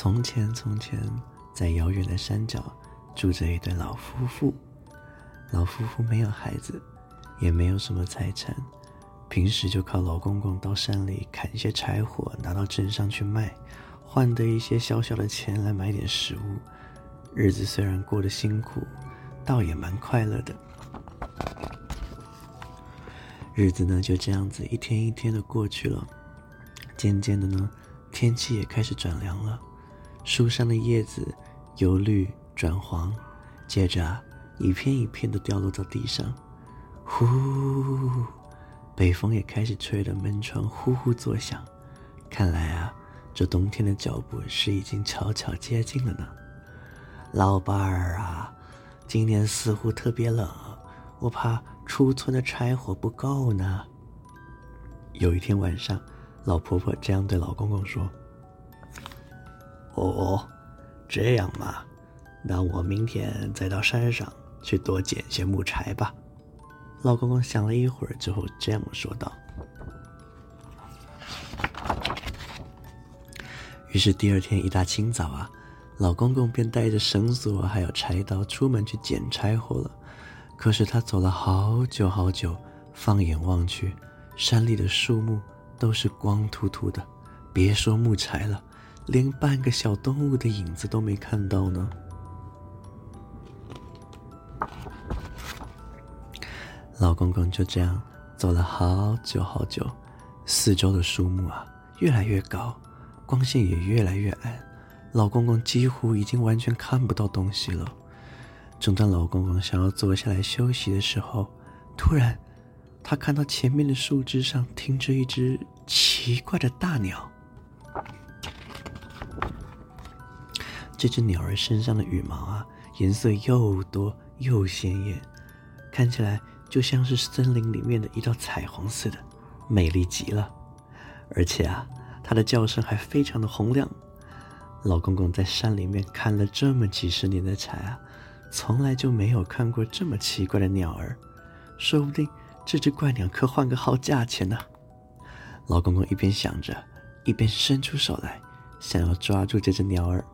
从前，从前，在遥远的山脚，住着一对老夫妇。老夫妇没有孩子，也没有什么财产，平时就靠老公公到山里砍一些柴火，拿到镇上去卖，换得一些小小的钱来买点食物。日子虽然过得辛苦，倒也蛮快乐的。日子呢，就这样子一天一天的过去了。渐渐的呢，天气也开始转凉了，树上的叶子由绿转黄，接着，一片一片的掉落到地上。呼，北风也开始吹得门窗呼呼作响。看来啊，这冬天的脚步是已经悄悄接近了呢。老伴儿啊，今年似乎特别冷，我怕出村的柴火不够呢。有一天晚上。老婆婆这样对老公公说：“哦，这样嘛，那我明天再到山上去多捡些木柴吧。”老公公想了一会儿之后，这样说道。于是第二天一大清早啊，老公公便带着绳索还有柴刀出门去捡柴火了。可是他走了好久好久，放眼望去，山里的树木。都是光秃秃的，别说木柴了，连半个小动物的影子都没看到呢。老公公就这样走了好久好久，四周的树木啊越来越高，光线也越来越暗，老公公几乎已经完全看不到东西了。正当老公公想要坐下来休息的时候，突然。他看到前面的树枝上停着一只奇怪的大鸟。这只鸟儿身上的羽毛啊，颜色又多又鲜艳，看起来就像是森林里面的一道彩虹似的，美丽极了。而且啊，它的叫声还非常的洪亮。老公公在山里面看了这么几十年的柴啊，从来就没有看过这么奇怪的鸟儿，说不定。这只怪鸟可换个好价钱呢。老公公一边想着，一边伸出手来，想要抓住这只鸟儿。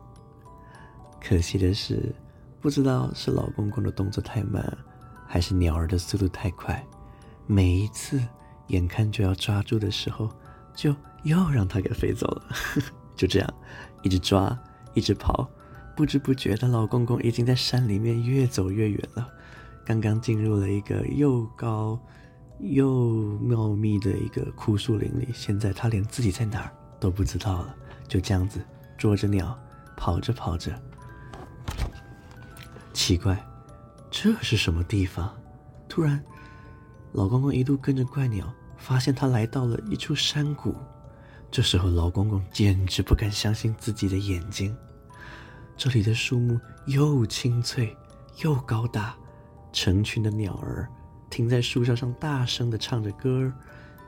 可惜的是，不知道是老公公的动作太慢，还是鸟儿的速度太快，每一次眼看就要抓住的时候，就又让它给飞走了。就这样，一直抓，一直跑，不知不觉的，老公公已经在山里面越走越远了。刚刚进入了一个又高。又茂密的一个枯树林里，现在他连自己在哪儿都不知道了。就这样子捉着鸟，跑着跑着，奇怪，这是什么地方？突然，老公公一路跟着怪鸟，发现他来到了一处山谷。这时候，老公公简直不敢相信自己的眼睛。这里的树木又青翠又高大，成群的鸟儿。停在树梢上，大声的唱着歌儿，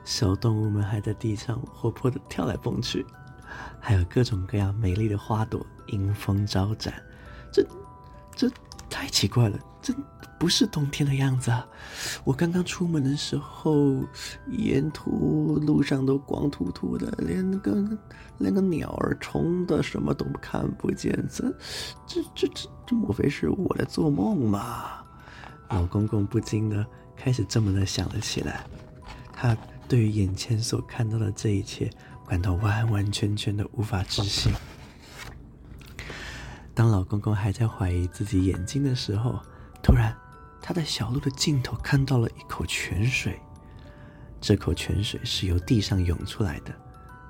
小动物们还在地上活泼地跳来蹦去，还有各种各样美丽的花朵迎风招展。这，这太奇怪了，这不是冬天的样子啊！我刚刚出门的时候，沿途路上都光秃秃的，连个连个鸟儿虫的什么都看不见。这，这，这，这，这莫非是我在做梦吗？老公公不禁的。开始这么的想了起来，他对于眼前所看到的这一切感到完完全全的无法置信。当老公公还在怀疑自己眼睛的时候，突然他在小路的尽头看到了一口泉水。这口泉水是由地上涌出来的，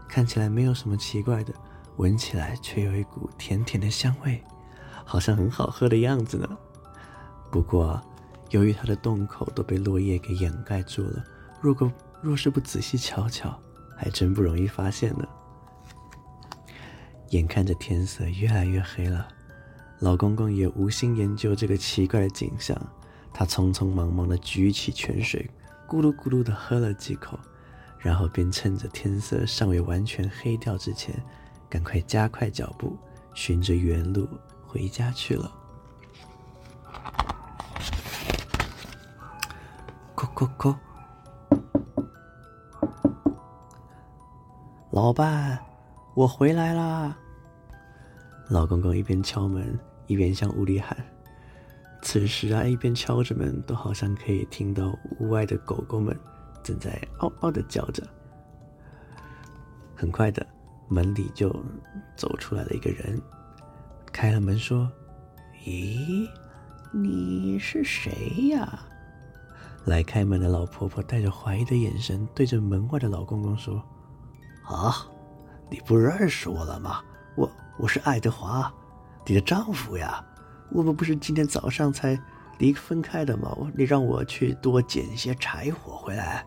看起来没有什么奇怪的，闻起来却有一股甜甜的香味，好像很好喝的样子呢。不过，由于它的洞口都被落叶给掩盖住了，如果若是不仔细瞧瞧，还真不容易发现呢。眼看着天色越来越黑了，老公公也无心研究这个奇怪的景象，他匆匆忙忙地举起泉水，咕噜咕噜地喝了几口，然后便趁着天色尚未完全黑掉之前，赶快加快脚步，循着原路回家去了。叩叩，老伴，我回来啦！老公公一边敲门，一边向屋里喊。此时啊，一边敲着门，都好像可以听到屋外的狗狗们正在嗷嗷的叫着。很快的，门里就走出来了一个人，开了门说：“咦，你是谁呀？”来开门的老婆婆带着怀疑的眼神对着门外的老公公说：“啊，你不认识我了吗？我是爱德华，你的丈夫呀。我们不是今天早上才离分开的吗？你让我去多捡一些柴火回来。”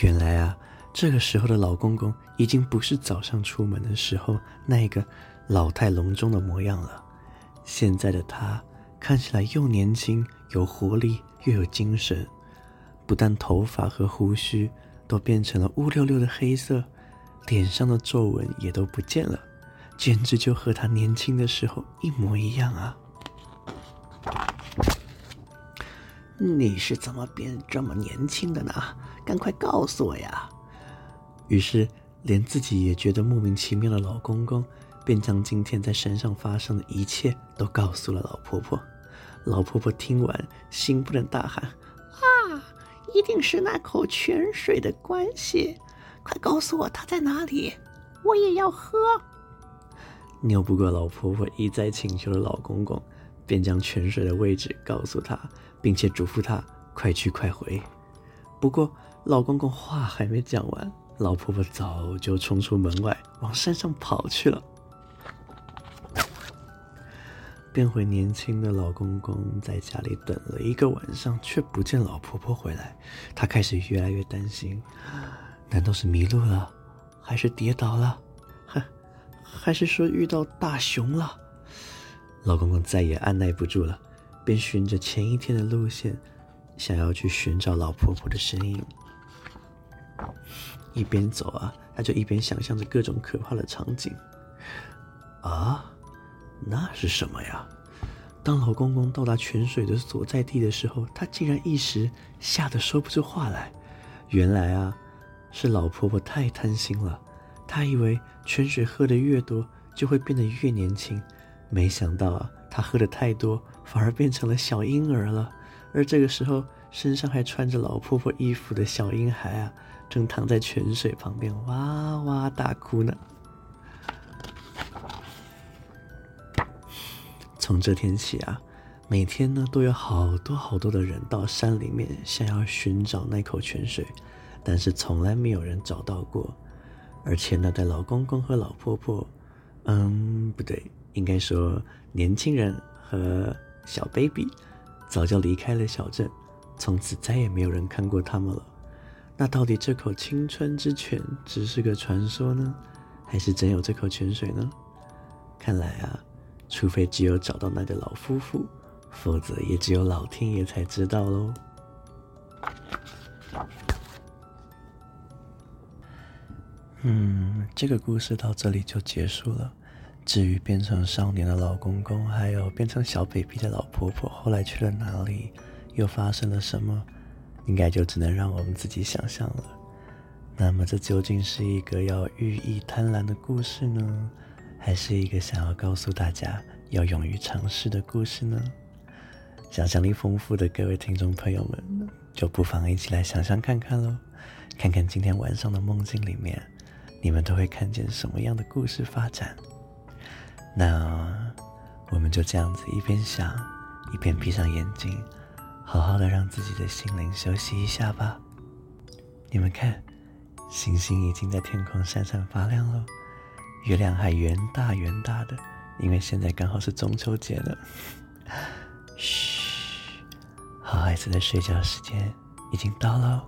原来啊，这个时候的老公公已经不是早上出门的时候那个老态龙钟的模样了。现在的他看起来又年轻、有活力，又有精神。不但头发和胡须都变成了乌溜溜的黑色，脸上的皱纹也都不见了，简直就和他年轻的时候一模一样啊！你是怎么变这么年轻的呢？赶快告诉我呀！于是，连自己也觉得莫名其妙的老公公。便将今天在山上发生的一切都告诉了老婆婆。老婆婆听完，心不能大喊：“，一定是那口泉水的关系！快告诉我它在哪里，我也要喝。”拗不过老婆婆一再请求的老公公，便将泉水的位置告诉她，并且嘱咐她快去快回。不过，老公公话还没讲完，老婆婆早就冲出门外，往山上跑去了。变回年轻的老公公在家里等了一个晚上，却不见老婆婆回来。他开始越来越担心：难道是迷路了，还是跌倒了，还还是说遇到大熊了？老公公再也按捺不住了，便循着前一天的路线，想要去寻找老婆婆的身影。一边走啊，他就一边想象着各种可怕的场景。啊！那是什么呀？当老公公到达泉水的所在地的时候，他竟然一时吓得说不出话来。原来啊，是老婆婆太贪心了，她以为泉水喝得越多就会变得越年轻，没想到啊，她喝得太多，反而变成了小婴儿了。而这个时候，身上还穿着老婆婆衣服的小婴孩啊，正躺在泉水旁边哇哇大哭呢。从这天起啊，每天呢都有好多好多的人到山里面想要寻找那口泉水，但是从来没有人找到过。而且呢，的老公公和老婆婆，嗯，不对，应该说年轻人和小 baby 早就离开了小镇，从此再也没有人看过他们了。那到底这口青春之泉只是个传说呢，还是真有这口泉水呢？看来啊。除非只有找到那个老夫妇，否则也只有老天爷才知道喽。嗯，这个故事到这里就结束了。至于变成少年的老公公，还有变成小 baby 的老婆婆，后来去了哪里，又发生了什么，应该就只能让我们自己想象了。那么，这究竟是一个要寓意贪婪的故事呢？还是一个想要告诉大家要勇于尝试的故事呢？想象力丰富的各位听众朋友们，就不妨一起来想象看看喽，看看今天晚上的梦境里面，你们都会看见什么样的故事发展？那我们就这样子一边想，一边闭上眼睛，好好的让自己的心灵休息一下吧。你们看，星星已经在天空闪闪发亮了。月亮还圆大圆大的，因为现在刚好是中秋节了。嘘，好孩子的睡觉时间已经到了。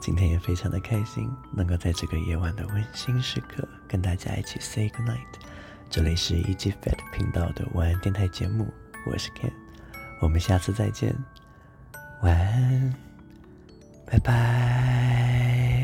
今天也非常的开心，能够在这个夜晚的温馨时刻跟大家一起 say good night。这里是 EG Fat 频道的晚安电台节目，我是 Ken，我们下次再见，晚安，拜拜。